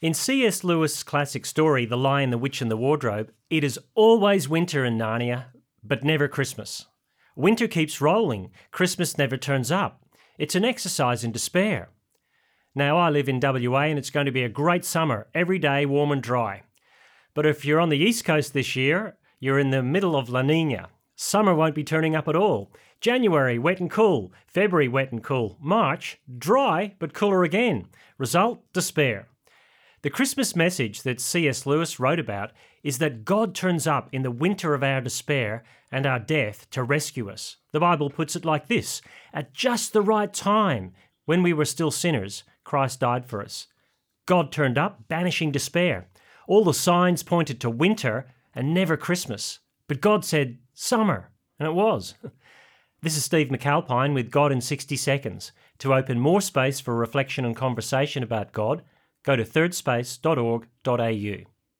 In C.S. Lewis' classic story, The Lion, the Witch, and the Wardrobe, it is always winter in Narnia, but never Christmas. Winter keeps rolling, Christmas never turns up. It's an exercise in despair. Now, I live in WA and it's going to be a great summer, every day warm and dry. But if you're on the east coast this year, you're in the middle of La Nina. Summer won't be turning up at all. January, wet and cool. February, wet and cool. March, dry but cooler again. Result, despair. The Christmas message that C.S. Lewis wrote about is that God turns up in the winter of our despair and our death to rescue us. The Bible puts it like this At just the right time, when we were still sinners, Christ died for us. God turned up, banishing despair. All the signs pointed to winter and never Christmas. But God said summer, and it was. This is Steve McAlpine with God in 60 Seconds. To open more space for reflection and conversation about God, go to thirdspace.org.au.